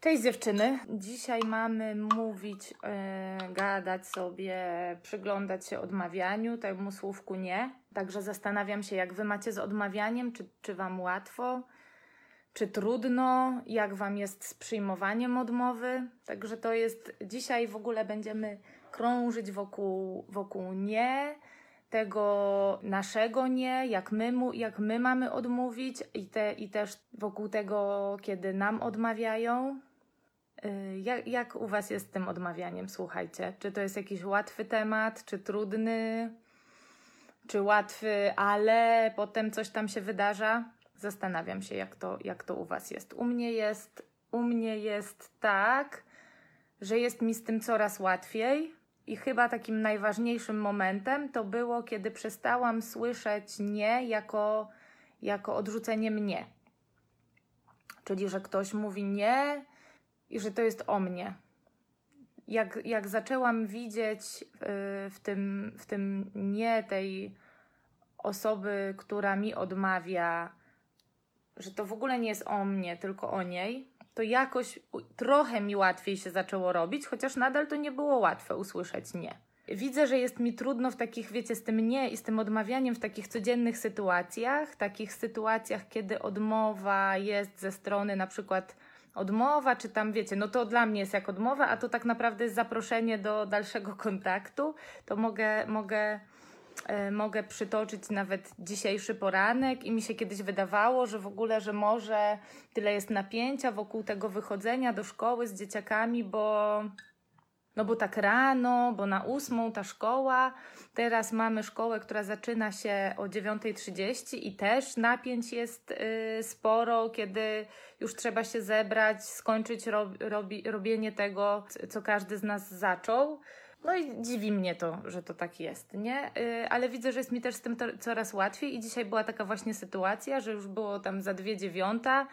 Cześć dziewczyny. Dzisiaj mamy mówić, yy, gadać sobie, przyglądać się odmawianiu, temu słówku nie. Także zastanawiam się, jak wy macie z odmawianiem, czy, czy wam łatwo, czy trudno, jak wam jest z przyjmowaniem odmowy. Także to jest, dzisiaj w ogóle będziemy krążyć wokół, wokół nie, tego naszego nie, jak my, mu, jak my mamy odmówić i, te, i też wokół tego, kiedy nam odmawiają. Y, jak, jak u Was jest z tym odmawianiem? Słuchajcie, czy to jest jakiś łatwy temat, czy trudny, czy łatwy, ale potem coś tam się wydarza? Zastanawiam się, jak to, jak to u Was jest. U mnie jest, u mnie jest tak, że jest mi z tym coraz łatwiej. I chyba takim najważniejszym momentem to było, kiedy przestałam słyszeć nie jako, jako odrzucenie mnie. Czyli, że ktoś mówi nie, i że to jest o mnie. Jak, jak zaczęłam widzieć y, w tym, w tym nie tej osoby, która mi odmawia, że to w ogóle nie jest o mnie, tylko o niej, to jakoś trochę mi łatwiej się zaczęło robić, chociaż nadal to nie było łatwe usłyszeć nie. Widzę, że jest mi trudno w takich, wiecie, z tym nie i z tym odmawianiem w takich codziennych sytuacjach, takich sytuacjach, kiedy odmowa jest ze strony na przykład odmowa, czy tam wiecie, no to dla mnie jest jak odmowa, a to tak naprawdę jest zaproszenie do dalszego kontaktu, to mogę, mogę, e, mogę przytoczyć nawet dzisiejszy poranek i mi się kiedyś wydawało, że w ogóle, że może tyle jest napięcia wokół tego wychodzenia do szkoły z dzieciakami, bo no bo tak rano, bo na ósmą ta szkoła. Teraz mamy szkołę, która zaczyna się o 9.30 i też napięć jest y, sporo, kiedy już trzeba się zebrać, skończyć rob, robi, robienie tego, co każdy z nas zaczął. No i dziwi mnie to, że to tak jest, nie? Y, ale widzę, że jest mi też z tym coraz łatwiej i dzisiaj była taka właśnie sytuacja, że już było tam za dwie dziewiąta.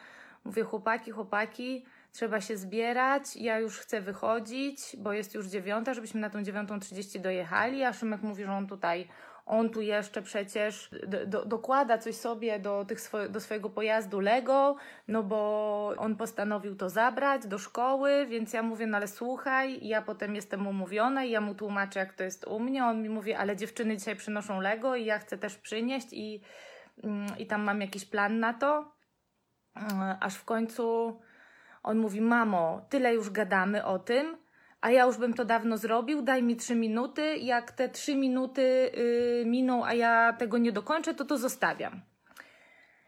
Mówię, chłopaki, chłopaki, trzeba się zbierać, ja już chcę wychodzić, bo jest już dziewiąta, żebyśmy na tą dziewiątą trzydzieści dojechali, a Szymek mówi, że on tutaj, on tu jeszcze przecież do, do, dokłada coś sobie do, tych swo do swojego pojazdu Lego, no bo on postanowił to zabrać do szkoły, więc ja mówię, no ale słuchaj, ja potem jestem umówiona i ja mu tłumaczę, jak to jest u mnie, on mi mówi, ale dziewczyny dzisiaj przynoszą Lego i ja chcę też przynieść i, mm, i tam mam jakiś plan na to, mm, aż w końcu on mówi: Mamo, tyle już gadamy o tym, a ja już bym to dawno zrobił, daj mi trzy minuty. Jak te trzy minuty yy, miną, a ja tego nie dokończę, to to zostawiam.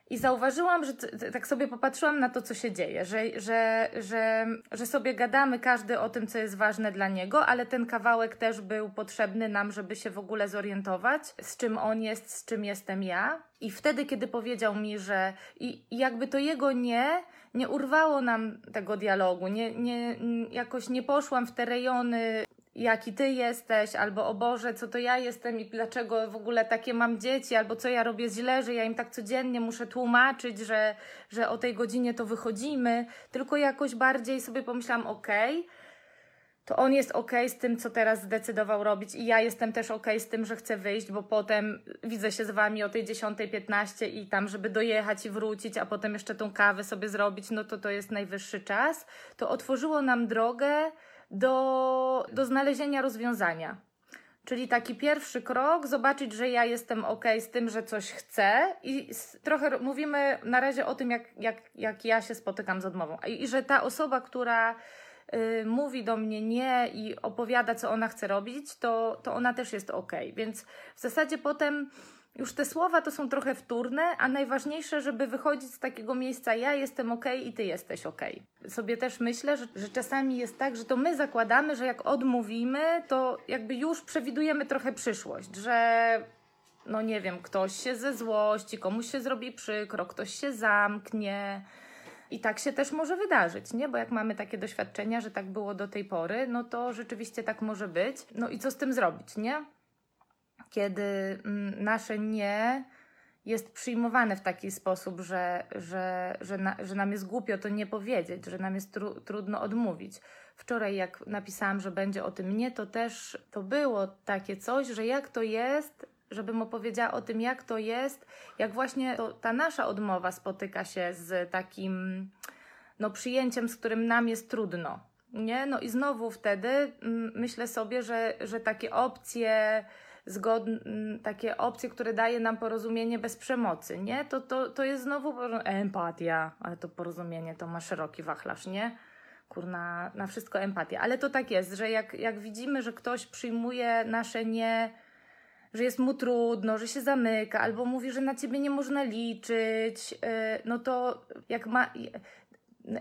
I zauważyłam, że tak sobie popatrzyłam na to, co się dzieje, że, że, że, że sobie gadamy każdy o tym, co jest ważne dla niego, ale ten kawałek też był potrzebny nam, żeby się w ogóle zorientować, z czym on jest, z czym jestem ja. I wtedy, kiedy powiedział mi, że i, jakby to jego nie, nie urwało nam tego dialogu, nie, nie, jakoś nie poszłam w te rejony jaki ty jesteś, albo o Boże, co to ja jestem i dlaczego w ogóle takie mam dzieci, albo co ja robię źle, że ja im tak codziennie muszę tłumaczyć, że, że o tej godzinie to wychodzimy, tylko jakoś bardziej sobie pomyślałam, okej, to on jest ok z tym, co teraz zdecydował robić, i ja jestem też ok z tym, że chcę wyjść, bo potem widzę się z wami o tej 10.15 i tam, żeby dojechać i wrócić, a potem jeszcze tą kawę sobie zrobić, no to to jest najwyższy czas. To otworzyło nam drogę do, do znalezienia rozwiązania. Czyli taki pierwszy krok, zobaczyć, że ja jestem ok z tym, że coś chcę, i trochę mówimy na razie o tym, jak, jak, jak ja się spotykam z odmową. I, i że ta osoba, która y, mówi do mnie nie i opowiada, co ona chce robić, to, to ona też jest ok. Więc w zasadzie potem już te słowa to są trochę wtórne, a najważniejsze, żeby wychodzić z takiego miejsca ja jestem ok i ty jesteś ok. Sobie też myślę, że, że czasami jest tak, że to my zakładamy, że jak odmówimy, to jakby już przewidujemy trochę przyszłość, że no nie wiem, ktoś się ze złości, komuś się zrobi przykro, ktoś się zamknie. I tak się też może wydarzyć, nie? Bo jak mamy takie doświadczenia, że tak było do tej pory, no to rzeczywiście tak może być. No i co z tym zrobić, nie? Kiedy mm, nasze nie jest przyjmowane w taki sposób, że, że, że, na, że nam jest głupio to nie powiedzieć, że nam jest tru, trudno odmówić. Wczoraj, jak napisałam, że będzie o tym nie, to też to było takie coś, że jak to jest, żebym opowiedziała o tym, jak to jest, jak właśnie to, ta nasza odmowa spotyka się z takim no, przyjęciem, z którym nam jest trudno. Nie? No i znowu wtedy mm, myślę sobie, że, że takie opcje, zgodne, takie opcje, które daje nam porozumienie bez przemocy, nie? To, to, to jest znowu empatia, ale to porozumienie to ma szeroki wachlarz, nie? Kurna, na wszystko empatia. Ale to tak jest, że jak, jak widzimy, że ktoś przyjmuje nasze nie, że jest mu trudno, że się zamyka, albo mówi, że na ciebie nie można liczyć, yy, no to jak ma.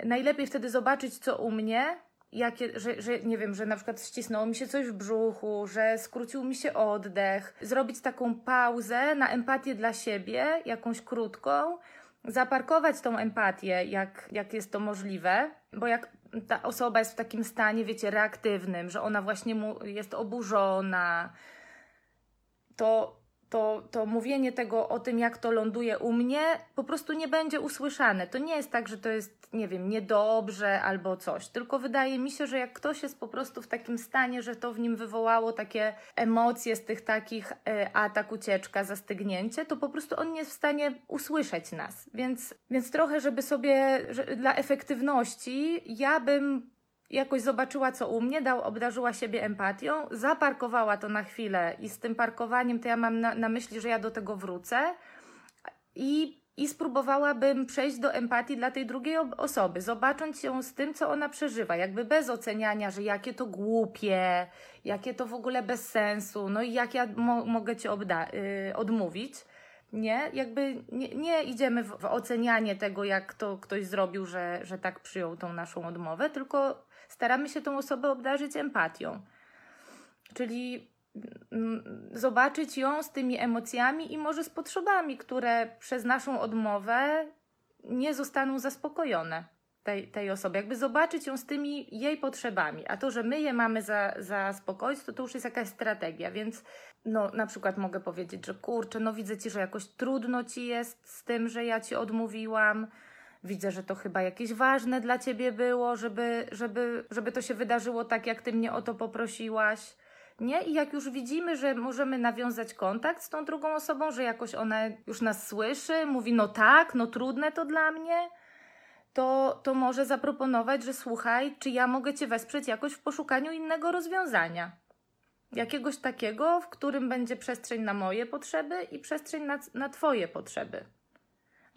Najlepiej wtedy zobaczyć, co u mnie, jakie, że, że nie wiem, że na przykład ścisnęło mi się coś w brzuchu, że skrócił mi się oddech, zrobić taką pauzę na empatię dla siebie, jakąś krótką, zaparkować tą empatię, jak, jak jest to możliwe, bo jak ta osoba jest w takim stanie, wiecie, reaktywnym, że ona właśnie mu jest oburzona, to to, to mówienie tego o tym, jak to ląduje u mnie, po prostu nie będzie usłyszane. To nie jest tak, że to jest, nie wiem, niedobrze albo coś, tylko wydaje mi się, że jak ktoś jest po prostu w takim stanie, że to w nim wywołało takie emocje z tych takich e, atak, ucieczka, zastygnięcie, to po prostu on nie jest w stanie usłyszeć nas. Więc, więc trochę, żeby sobie, że, dla efektywności, ja bym jakoś zobaczyła, co u mnie, dał, obdarzyła siebie empatią, zaparkowała to na chwilę i z tym parkowaniem to ja mam na, na myśli, że ja do tego wrócę i, i spróbowałabym przejść do empatii dla tej drugiej osoby, zobacząc ją z tym, co ona przeżywa, jakby bez oceniania, że jakie to głupie, jakie to w ogóle bez sensu, no i jak ja mo mogę Cię yy, odmówić. Nie, jakby nie, nie idziemy w, w ocenianie tego, jak to ktoś zrobił, że, że tak przyjął tą naszą odmowę, tylko staramy się tą osobę obdarzyć empatią. Czyli mm, zobaczyć ją z tymi emocjami i może z potrzebami, które przez naszą odmowę nie zostaną zaspokojone tej, tej osoby. Jakby zobaczyć ją z tymi jej potrzebami. A to, że my je mamy za, zaspokoić, to to już jest jakaś strategia. Więc no, na przykład mogę powiedzieć, że kurczę, no widzę ci, że jakoś trudno ci jest z tym, że ja ci odmówiłam widzę, że to chyba jakieś ważne dla ciebie było, żeby, żeby, żeby to się wydarzyło tak, jak ty mnie o to poprosiłaś. Nie? I jak już widzimy, że możemy nawiązać kontakt z tą drugą osobą, że jakoś ona już nas słyszy, mówi, no tak, no trudne to dla mnie, to, to może zaproponować, że słuchaj, czy ja mogę Cię wesprzeć jakoś w poszukaniu innego rozwiązania. Jakiegoś takiego, w którym będzie przestrzeń na moje potrzeby i przestrzeń na, na Twoje potrzeby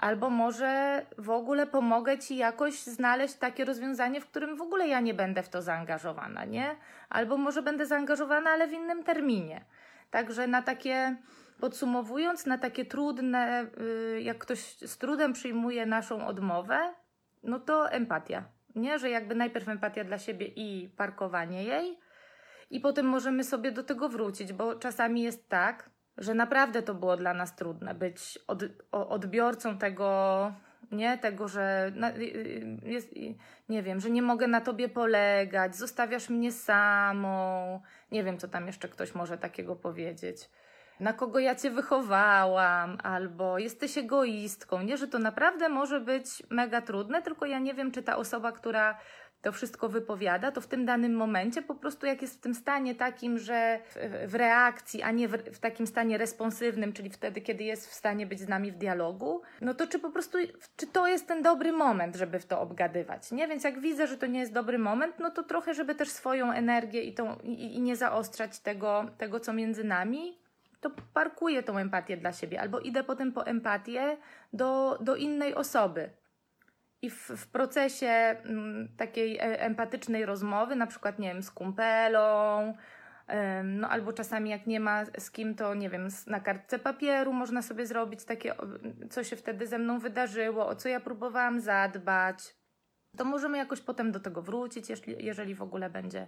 albo może w ogóle pomogę ci jakoś znaleźć takie rozwiązanie, w którym w ogóle ja nie będę w to zaangażowana, nie? Albo może będę zaangażowana, ale w innym terminie. Także na takie, podsumowując, na takie trudne, y, jak ktoś z trudem przyjmuje naszą odmowę, no to empatia, nie? Że jakby najpierw empatia dla siebie i parkowanie jej, i potem możemy sobie do tego wrócić, bo czasami jest tak, że naprawdę to było dla nas trudne być od, odbiorcą tego, nie, tego, że na, jest, nie wiem, że nie mogę na tobie polegać, zostawiasz mnie samą, nie wiem, co tam jeszcze ktoś może takiego powiedzieć. Na kogo ja cię wychowałam, albo jesteś egoistką, nie, że to naprawdę może być mega trudne, tylko ja nie wiem, czy ta osoba, która to wszystko wypowiada, to w tym danym momencie po prostu jak jest w tym stanie takim, że w, w reakcji, a nie w, w, takim stanie responsywnym, czyli wtedy, kiedy jest w stanie być z nami w dialogu, no to czy po prostu, czy to jest ten dobry moment, żeby w to obgadywać, nie? Więc jak widzę, że to nie jest dobry moment, no to trochę, żeby też swoją energię i, tą, i, i nie zaostrzać tego, tego, co między nami, to parkuję tą empatię dla siebie, albo idę potem po empatię do, do innej osoby, i w, w procesie m, mm, takiej e, empatycznej rozmowy, na przykład, nie wiem, z kumpelą, no albo czasami jak nie ma z kim, to nie wiem, na kartce papieru można sobie zrobić takie, co się wtedy ze mną wydarzyło, o co ja próbowałam zadbać. To możemy jakoś potem do tego wrócić, jeżeli, jeżeli w ogóle będzie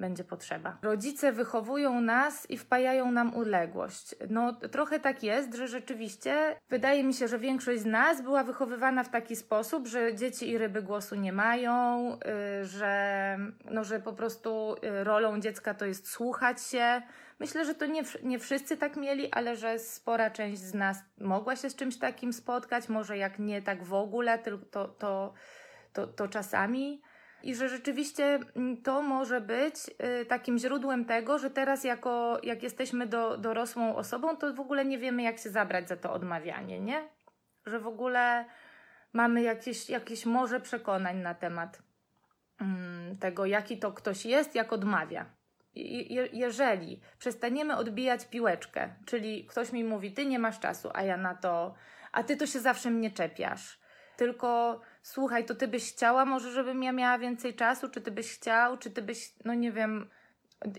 będzie potrzeba. Rodzice wychowują nas i wpajają nam uległość. No, trochę tak jest, że rzeczywiście wydaje mi się, że większość z nas była wychowywana w taki sposób, że dzieci i ryby głosu nie mają, yy, że, no, że po prostu yy, rolą dziecka to jest słuchać się. Myślę, że to nie, nie wszyscy tak mieli, ale że spora część z nas mogła się z czymś takim spotkać. Może jak nie tak w ogóle, tylko to, to, to, to czasami i że rzeczywiście mm, to może być y, takim źródłem tego, że teraz jako, jak jesteśmy do, dorosłą osobą, to w ogóle nie wiemy, jak się zabrać za to odmawianie, nie? Że w ogóle mamy jakieś, jakieś może przekonań na temat mm, tego, jaki to ktoś jest, jak odmawia. Je, jeżeli przestaniemy odbijać piłeczkę, czyli ktoś mi mówi, ty nie masz czasu, a ja na to, a ty to się zawsze mnie czepiasz. Tylko słuchaj, to ty byś chciała może, żebym ja miała więcej czasu, czy ty byś chciał, czy ty byś, no nie wiem,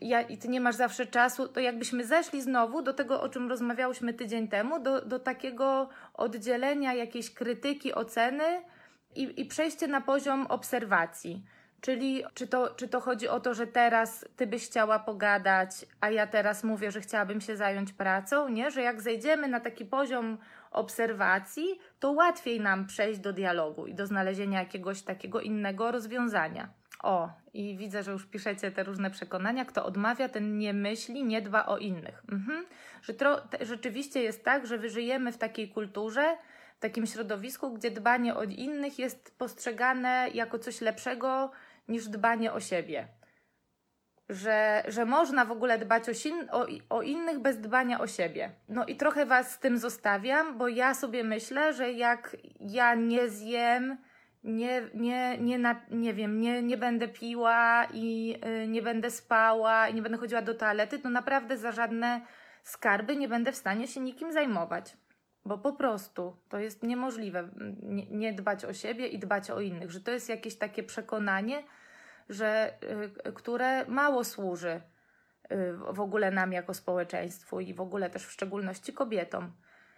ja, i ty nie masz zawsze czasu, to jakbyśmy zeszli znowu do tego, o czym rozmawiałyśmy tydzień temu, do, do takiego oddzielenia jakiejś krytyki, oceny i, i przejście na poziom obserwacji. Czyli czy to, czy to chodzi o to, że teraz ty byś chciała pogadać, a ja teraz mówię, że chciałabym się zająć pracą, nie? Że jak zejdziemy na taki poziom obserwacji, to łatwiej nam przejść do dialogu i do znalezienia jakiegoś takiego innego rozwiązania. O, i widzę, że już piszecie te różne przekonania. Kto odmawia, ten nie myśli, nie dba o innych. Mhm. Że tro, rzeczywiście jest tak, że wyżyjemy w takiej kulturze, w takim środowisku, gdzie dbanie o innych jest postrzegane jako coś lepszego niż dbanie o siebie. Że, że można w ogóle dbać o, sin, o, o innych bez dbania o siebie. No i trochę Was z tym zostawiam, bo ja sobie myślę, że jak ja nie zjem, nie, nie, nie, na, nie wiem, nie, nie będę piła i y, nie będę spała i nie będę chodziła do toalety, to naprawdę za żadne skarby nie będę w stanie się nikim zajmować. Bo po prostu to jest niemożliwe nie, nie dbać o siebie i dbać o innych, że to jest jakieś takie przekonanie, że, y, które mało służy y, w ogóle nam jako społeczeństwu i w ogóle też w szczególności kobietom.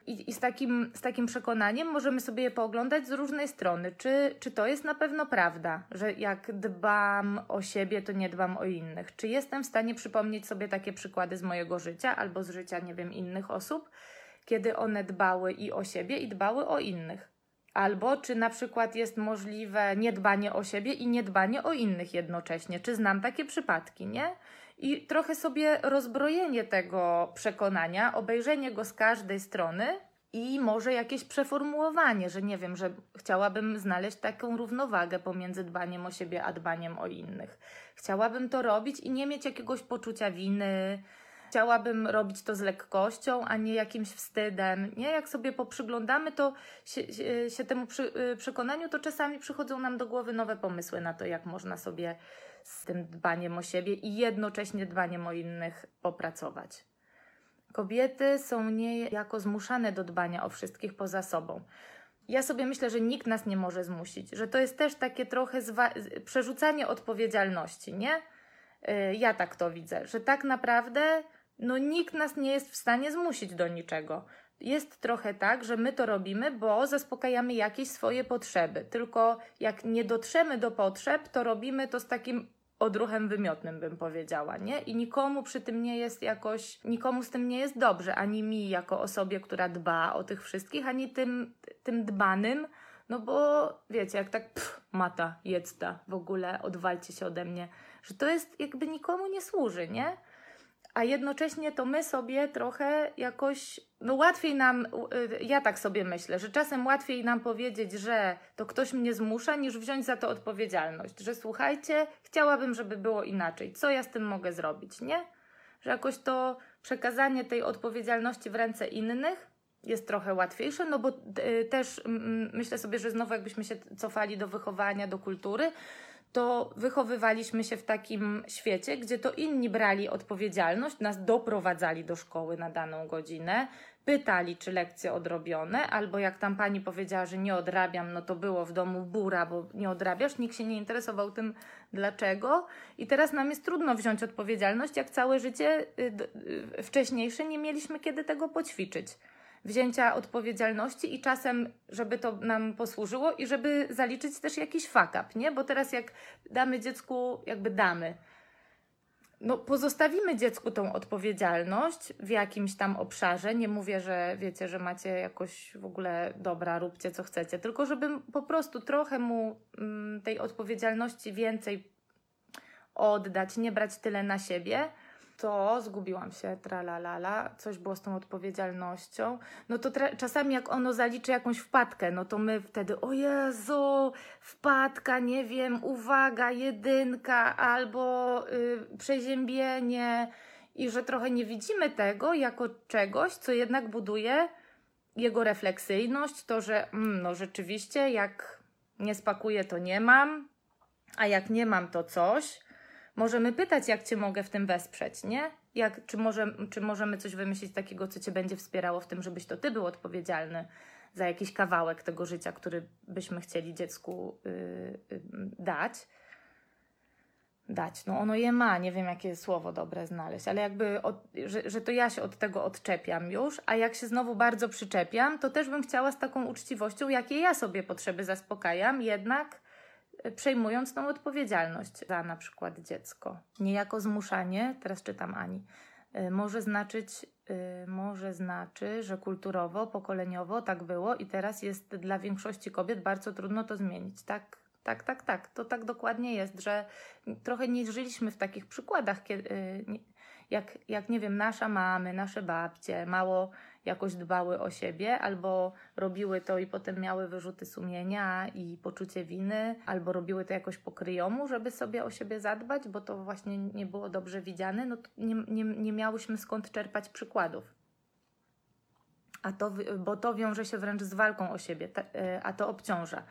I, I, z, takim, z takim przekonaniem możemy sobie je pooglądać z różnej strony. Czy, czy to jest na pewno prawda, że jak dbam o siebie, to nie dbam o innych? Czy jestem w stanie przypomnieć sobie takie przykłady z mojego życia albo z życia, nie wiem, innych osób, kiedy one dbały i o siebie, i dbały o innych? Albo czy na przykład jest możliwe niedbanie o siebie i niedbanie o innych jednocześnie? Czy znam takie przypadki, nie? I trochę sobie rozbrojenie tego przekonania, obejrzenie go z każdej strony i może jakieś przeformułowanie, że nie wiem, że chciałabym znaleźć taką równowagę pomiędzy dbaniem o siebie a dbaniem o innych. Chciałabym to robić i nie mieć jakiegoś poczucia winy, chciałabym robić to z lekkością, a nie jakimś wstydem. Nie? Jak sobie poprzyglądamy to się, się, się temu przy, y, przekonaniu, to czasami przychodzą nam do głowy nowe pomysły na to, jak można sobie z tym dbaniem o siebie i jednocześnie dbaniem o innych popracować. Kobiety są niejako zmuszane do dbania o wszystkich poza sobą. Ja sobie myślę, że nikt nas nie może zmusić, że to jest też takie trochę przerzucanie odpowiedzialności, nie? Y, ja tak to widzę, że tak naprawdę no nikt nas nie jest w stanie zmusić do niczego. Jest trochę tak, że my to robimy, bo zaspokajamy jakieś swoje potrzeby. Tylko jak nie dotrzemy do potrzeb, to robimy to z takim odruchem wymiotnym, bym powiedziała, nie? I nikomu przy tym nie jest jakoś, nikomu z tym nie jest dobrze, ani mi jako osobie, która dba o tych wszystkich, ani tym, tym dbanym, no bo wiecie, jak tak pff, mata, jedz w ogóle odwalcie się ode mnie, że to jest jakby nikomu nie służy, nie? A jednocześnie to my sobie trochę jakoś, no łatwiej nam, y, ja tak sobie myślę, że czasem łatwiej nam powiedzieć, że to ktoś mnie zmusza, niż wziąć za to odpowiedzialność, że słuchajcie, chciałabym, żeby było inaczej, co ja z tym mogę zrobić, nie? Że jakoś to przekazanie tej odpowiedzialności w ręce innych jest trochę łatwiejsze, no bo y, też myślę sobie, że znowu jakbyśmy się cofali do wychowania, do kultury, to wychowywaliśmy się w takim świecie, gdzie to inni brali odpowiedzialność, nas doprowadzali do szkoły na daną godzinę, pytali, czy lekcje odrobione, albo jak tam pani powiedziała, że nie odrabiam, no to było w domu bura, bo nie odrabiasz, nikt się nie interesował tym, dlaczego. I teraz nam jest trudno wziąć odpowiedzialność, jak całe życie y, y, wcześniejsze nie mieliśmy kiedy tego poćwiczyć wzięcia odpowiedzialności i czasem, żeby to nam posłużyło i żeby zaliczyć też jakiś fuck up, nie? Bo teraz jak damy dziecku, jakby damy, no pozostawimy dziecku tą odpowiedzialność w jakimś tam obszarze. Nie mówię, że wiecie, że macie jakoś w ogóle dobra, róbcie co chcecie, tylko żeby po prostu trochę mu mm, tej odpowiedzialności więcej oddać, nie brać tyle na siebie to zgubiłam się, tralalala, coś było z tą odpowiedzialnością, no to czasami jak ono zaliczy jakąś wpadkę, no to my wtedy, o Jezu, wpadka, nie wiem, uwaga, jedynka albo y, przeziębienie i że trochę nie widzimy tego jako czegoś, co jednak buduje jego refleksyjność, to, że mm, no rzeczywiście, jak nie spakuję, to nie mam, a jak nie mam, to coś. Możemy pytać, jak Cię mogę w tym wesprzeć, nie? Jak, czy, może, czy możemy coś wymyślić takiego, co Cię będzie wspierało w tym, żebyś to Ty był odpowiedzialny za jakiś kawałek tego życia, który byśmy chcieli dziecku yy, yy, dać dać. No ono je ma, nie wiem jakie słowo dobre znaleźć, ale jakby, od, że, że to ja się od tego odczepiam już, a jak się znowu bardzo przyczepiam, to też bym chciała z taką uczciwością, jakie ja sobie potrzeby zaspokajam, jednak przejmując tą odpowiedzialność za na przykład dziecko. Niejako zmuszanie, teraz czytam Ani, e, może znaczyć, e, może znaczy, że kulturowo, pokoleniowo tak było i teraz jest dla większości kobiet bardzo trudno to zmienić. Tak tak, tak, tak. To tak dokładnie jest, że trochę nie żyliśmy w takich przykładach, kiedy, y, jak, jak nie wiem, nasza mamy, nasze babcie mało jakoś dbały o siebie, albo robiły to i potem miały wyrzuty sumienia i poczucie winy, albo robiły to jakoś po kryjomu, żeby sobie o siebie zadbać, bo to właśnie nie było dobrze widziane, no nie, nie, nie miałyśmy skąd czerpać przykładów. A to, bo to wiąże się wręcz z walką o siebie, y, a to obciąża.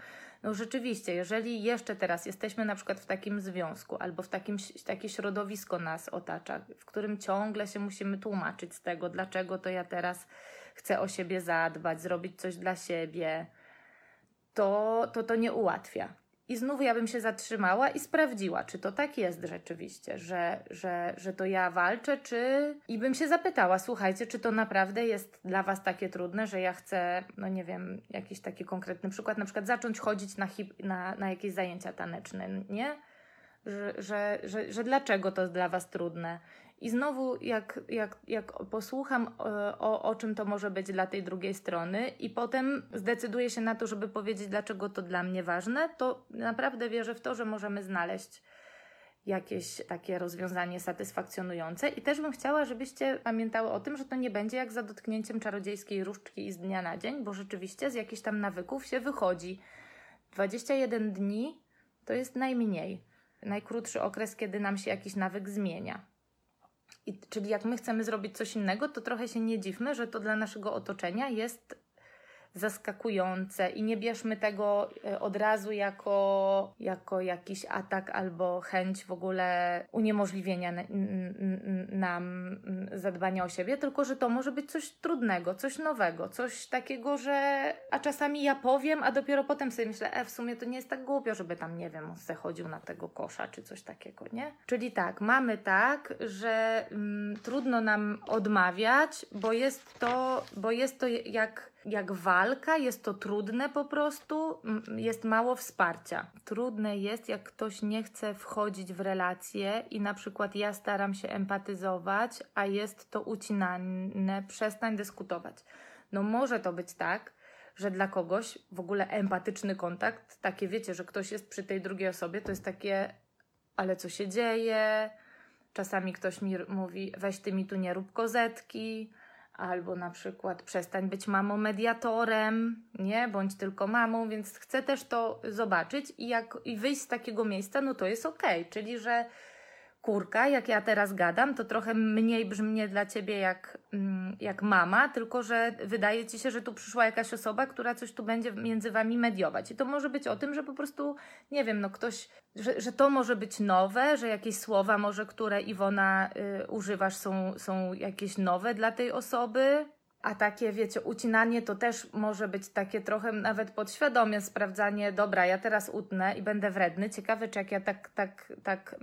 No rzeczywiście, jeżeli jeszcze teraz jesteśmy na przykład w takim związku albo w takim takie środowisko nas otacza, w którym ciągle się musimy tłumaczyć z tego, dlaczego to ja teraz chcę o siebie zadbać, zrobić coś dla siebie, to to, to nie ułatwia. I znów ja bym się zatrzymała i sprawdziła, czy to tak jest rzeczywiście, że, że, że to ja walczę, czy. I bym się zapytała, słuchajcie, czy to naprawdę jest dla Was takie trudne, że ja chcę, no nie wiem, jakiś taki konkretny przykład, na przykład zacząć chodzić na, hip, na, na jakieś zajęcia taneczne, nie? Że, że, że, że dlaczego to jest dla Was trudne? I znowu, jak, jak, jak posłucham o, e, o, o, czym to może być dla tej drugiej strony, i potem zdecyduję się na to, żeby powiedzieć, dlaczego to dla mnie ważne, to naprawdę wierzę w to, że możemy znaleźć jakieś takie rozwiązanie satysfakcjonujące. I też bym chciała, żebyście pamiętały o tym, że to nie będzie jak za dotknięciem czarodziejskiej różdżki i z dnia na dzień, bo rzeczywiście z jakichś tam nawyków się wychodzi. 21 dni to jest najmniej. Najkrótszy okres, kiedy nam się jakiś nawyk zmienia. I, czyli jak my chcemy zrobić coś innego, to trochę się nie dziwmy, że to dla naszego otoczenia jest zaskakujące i nie bierzmy tego e, od razu jako, jako jakiś atak albo chęć w ogóle uniemożliwienia nam zadbania o siebie, tylko że to może być coś trudnego, coś nowego, coś takiego, że a czasami ja powiem, a dopiero potem sobie myślę, e, w sumie to nie jest tak głupio, żeby tam, nie wiem, se chodził na tego kosza czy coś takiego, nie? Czyli tak, mamy tak, że mm, trudno nam odmawiać, bo jest to, bo jest to jak jak walka, jest to trudne po prostu, jest mało wsparcia. Trudne jest, jak ktoś nie chce wchodzić w relacje i na przykład ja staram się empatyzować, a jest to ucinane, przestań dyskutować. No może to być tak, że dla kogoś w ogóle empatyczny kontakt, takie wiecie, że ktoś jest przy tej drugiej osobie, to jest takie, ale co się dzieje? Czasami ktoś mi mówi, weź ty mi tu nie rób kozetki, albo na przykład przestań być mamą mediatorem, nie, bądź tylko mamą, więc chcę też to zobaczyć i jak i wyjść z takiego miejsca, no to jest okay. czyli że kurka, jak ja teraz gadam, to trochę mniej brzmi dla ciebie jak, mm, jak mama, tylko że wydaje ci się, że tu przyszła jakaś osoba, która coś tu będzie między wami mediować. I to może być o tym, że po prostu, nie wiem, no ktoś, że, że to może być nowe, że jakieś słowa może, które Iwona y, używasz są, są jakieś nowe dla tej osoby. A takie, wiecie, ucinanie to też może być takie trochę nawet podświadomie sprawdzanie, dobra, ja teraz utnę i będę wredny. Ciekawe, czy jak ja tak, tak, tak,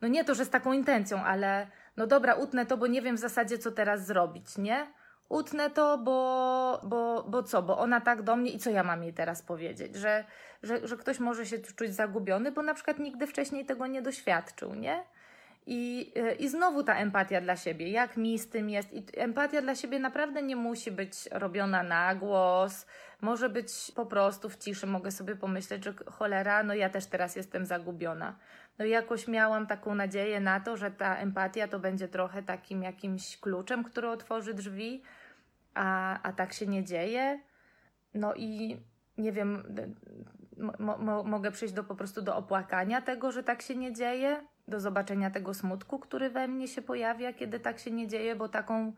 no nie to, że z taką intencją, ale no dobra, utnę to, bo nie wiem w zasadzie, co teraz zrobić, nie? Utnę to, bo, bo, bo co, bo ona tak do mnie i co ja mam jej teraz powiedzieć? Że, że, że ktoś może się czuć zagubiony, bo na przykład nigdy wcześniej tego nie doświadczył, nie? I, I znowu ta empatia dla siebie, jak mi z tym jest. I empatia dla siebie naprawdę nie musi być robiona na głos, może być po prostu w ciszy. Mogę sobie pomyśleć, że cholera, no ja też teraz jestem zagubiona no jakoś miałam taką nadzieję na to, że ta empatia to będzie trochę takim jakimś kluczem, który otworzy drzwi, a, a tak się nie dzieje. No i nie wiem, mo, mo, mogę przyjść do po prostu do opłakania tego, że tak się nie dzieje, do zobaczenia tego smutku, który we mnie się pojawia, kiedy tak się nie dzieje, bo taką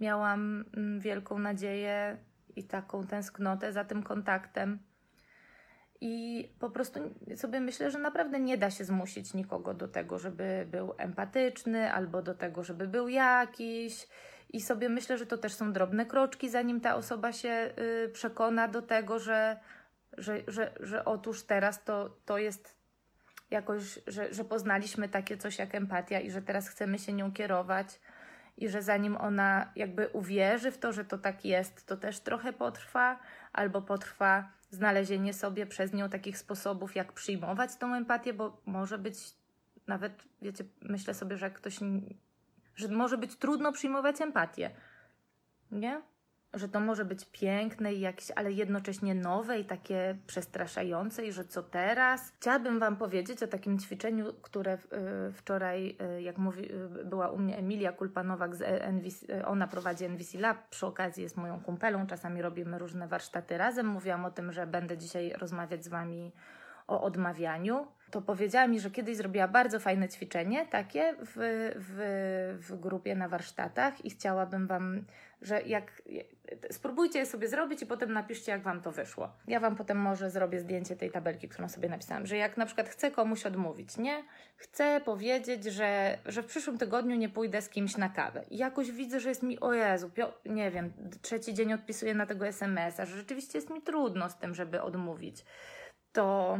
miałam mm, wielką nadzieję i taką tęsknotę za tym kontaktem. I po prostu sobie myślę, że naprawdę nie da się zmusić nikogo do tego, żeby był empatyczny albo do tego, żeby był jakiś. I sobie myślę, że to też są drobne kroczki, zanim ta osoba się y, przekona do tego, że, że, że, że otóż teraz to, to jest jakoś, że, że poznaliśmy takie coś jak empatia i że teraz chcemy się nią kierować i że zanim ona jakby uwierzy w to, że to tak jest, to też trochę potrwa, albo potrwa znalezienie sobie przez nią takich sposobów, jak przyjmować tą empatię, bo może być nawet, wiecie, myślę sobie, że ktoś, że może być trudno przyjmować empatię, nie? Że to może być piękne i jakieś, ale jednocześnie nowe i takie przestraszające i że co teraz? Chciałabym Wam powiedzieć o takim ćwiczeniu, które y, wczoraj, y, jak mówi, y, była u mnie Emilia Kulpanowak z NVC, ona prowadzi NVC Lab, przy okazji jest moją kumpelą, czasami robimy różne warsztaty razem. Mówiłam o tym, że będę dzisiaj rozmawiać z Wami o odmawianiu, to powiedziała mi, że kiedyś zrobiła bardzo fajne ćwiczenie takie w, w, w grupie na warsztatach i chciałabym Wam, że jak spróbujcie je sobie zrobić i potem napiszcie, jak Wam to wyszło. Ja Wam potem może zrobię zdjęcie tej tabelki, którą sobie napisałam, że jak na przykład chcę komuś odmówić, nie? Chcę powiedzieć, że, że w przyszłym tygodniu nie pójdę z kimś na kawę. I jakoś widzę, że jest mi, o Jezu, nie wiem, trzeci dzień odpisuję na tego SMS-a, że rzeczywiście jest mi trudno z tym, żeby odmówić to,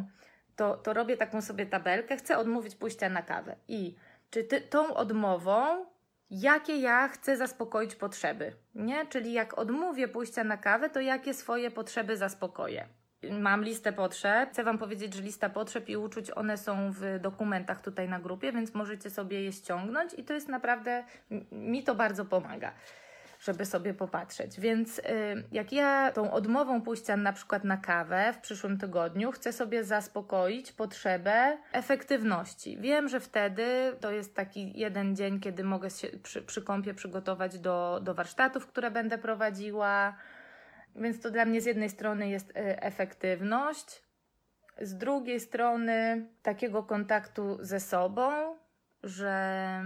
to, to robię taką sobie tabelkę, chcę odmówić pójścia na kawę. I czy ty, tą odmową, jakie ja chcę zaspokoić potrzeby, nie? Czyli jak odmówię pójścia na kawę, to jakie swoje potrzeby zaspokoję. Mam listę potrzeb. Chcę Wam powiedzieć, że lista potrzeb i uczuć, one są w dokumentach tutaj na grupie, więc możecie sobie je ściągnąć i to jest naprawdę, mi to bardzo pomaga żeby sobie popatrzeć. Więc y, jak ja tą odmową pójścia na przykład na kawę w przyszłym tygodniu chcę sobie zaspokoić potrzebę efektywności. Wiem, że wtedy to jest taki jeden dzień, kiedy mogę się przy, przy kąpie przygotować do, do warsztatów, które będę prowadziła. Więc to dla mnie z jednej strony jest y, efektywność, z drugiej strony takiego kontaktu ze sobą, że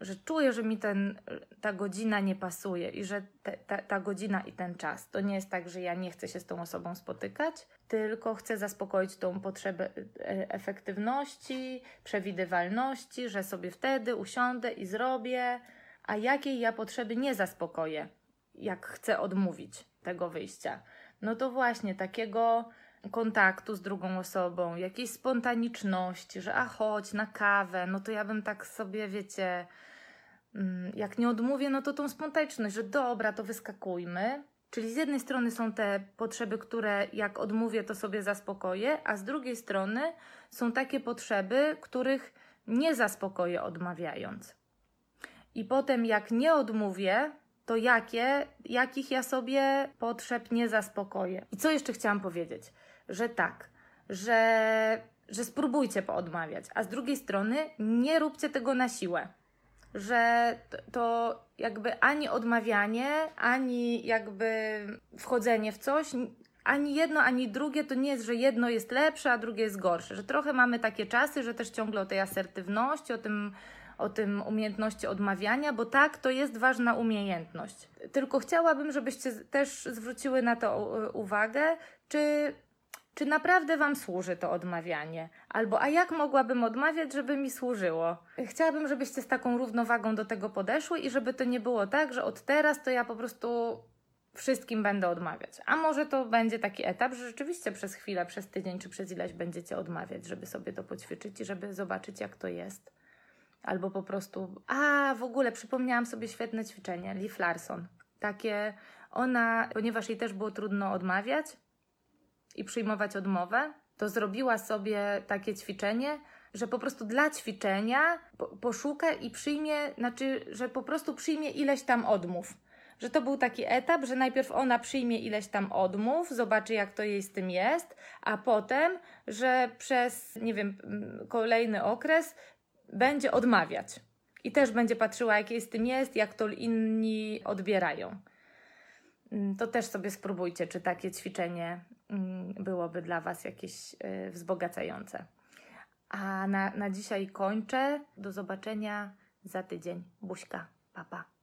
że czuję, że mi ten, ta godzina nie pasuje i że te, ta, ta godzina i ten czas to nie jest tak, że ja nie chcę się z tą osobą spotykać, tylko chcę zaspokoić tą potrzebę e, efektywności, przewidywalności, że sobie wtedy usiądę i zrobię, a jakiej ja potrzeby nie zaspokoję, jak chcę odmówić tego wyjścia. No to właśnie takiego kontaktu z drugą osobą, jakiejś spontaniczności, że a chodź na kawę, no to ja bym tak sobie, wiecie, jak nie odmówię, no to tą spontaniczność, że dobra, to wyskakujmy. Czyli z jednej strony są te potrzeby, które jak odmówię, to sobie zaspokoję, a z drugiej strony są takie potrzeby, których nie zaspokoję odmawiając. I potem, jak nie odmówię, to jakie, jakich ja sobie potrzeb nie zaspokoję. I co jeszcze chciałam powiedzieć? że tak, że, że spróbujcie poodmawiać, a z drugiej strony nie róbcie tego na siłę. Że to, jakby ani odmawianie, ani jakby wchodzenie w coś, ani jedno, ani drugie to nie jest, że jedno jest lepsze, a drugie jest gorsze. Że trochę mamy takie czasy, że też ciągle o tej asertywności, o tym, o tym umiejętności odmawiania, bo tak, to jest ważna umiejętność. Tylko chciałabym, żebyście też zwróciły na to uwagę, czy czy naprawdę Wam służy to odmawianie? Albo, a jak mogłabym odmawiać, żeby mi służyło? Chciałabym, żebyście z taką równowagą do tego podeszły i żeby to nie było tak, że od teraz to ja po prostu wszystkim będę odmawiać. A może to będzie taki etap, że rzeczywiście przez chwilę, przez tydzień czy przez ileś będziecie odmawiać, żeby sobie to poćwiczyć i żeby zobaczyć, jak to jest. Albo po prostu, a w ogóle przypomniałam sobie świetne ćwiczenie, Leaf Larson. Takie, ona, ponieważ jej też było trudno odmawiać, i przyjmować odmowę, to zrobiła sobie takie ćwiczenie, że po prostu dla ćwiczenia po, poszuka i przyjmie, znaczy, że po prostu przyjmie ileś tam odmów. Że to był taki etap, że najpierw ona przyjmie ileś tam odmów, zobaczy jak to jej z tym jest, a potem, że przez, nie wiem, kolejny okres będzie odmawiać. I też będzie patrzyła, jak jej z tym jest, jak to inni odbierają. To też sobie spróbujcie, czy takie ćwiczenie byłoby dla Was jakieś y, wzbogacające. A na, na dzisiaj kończę. Do zobaczenia za tydzień. Buźka, papa.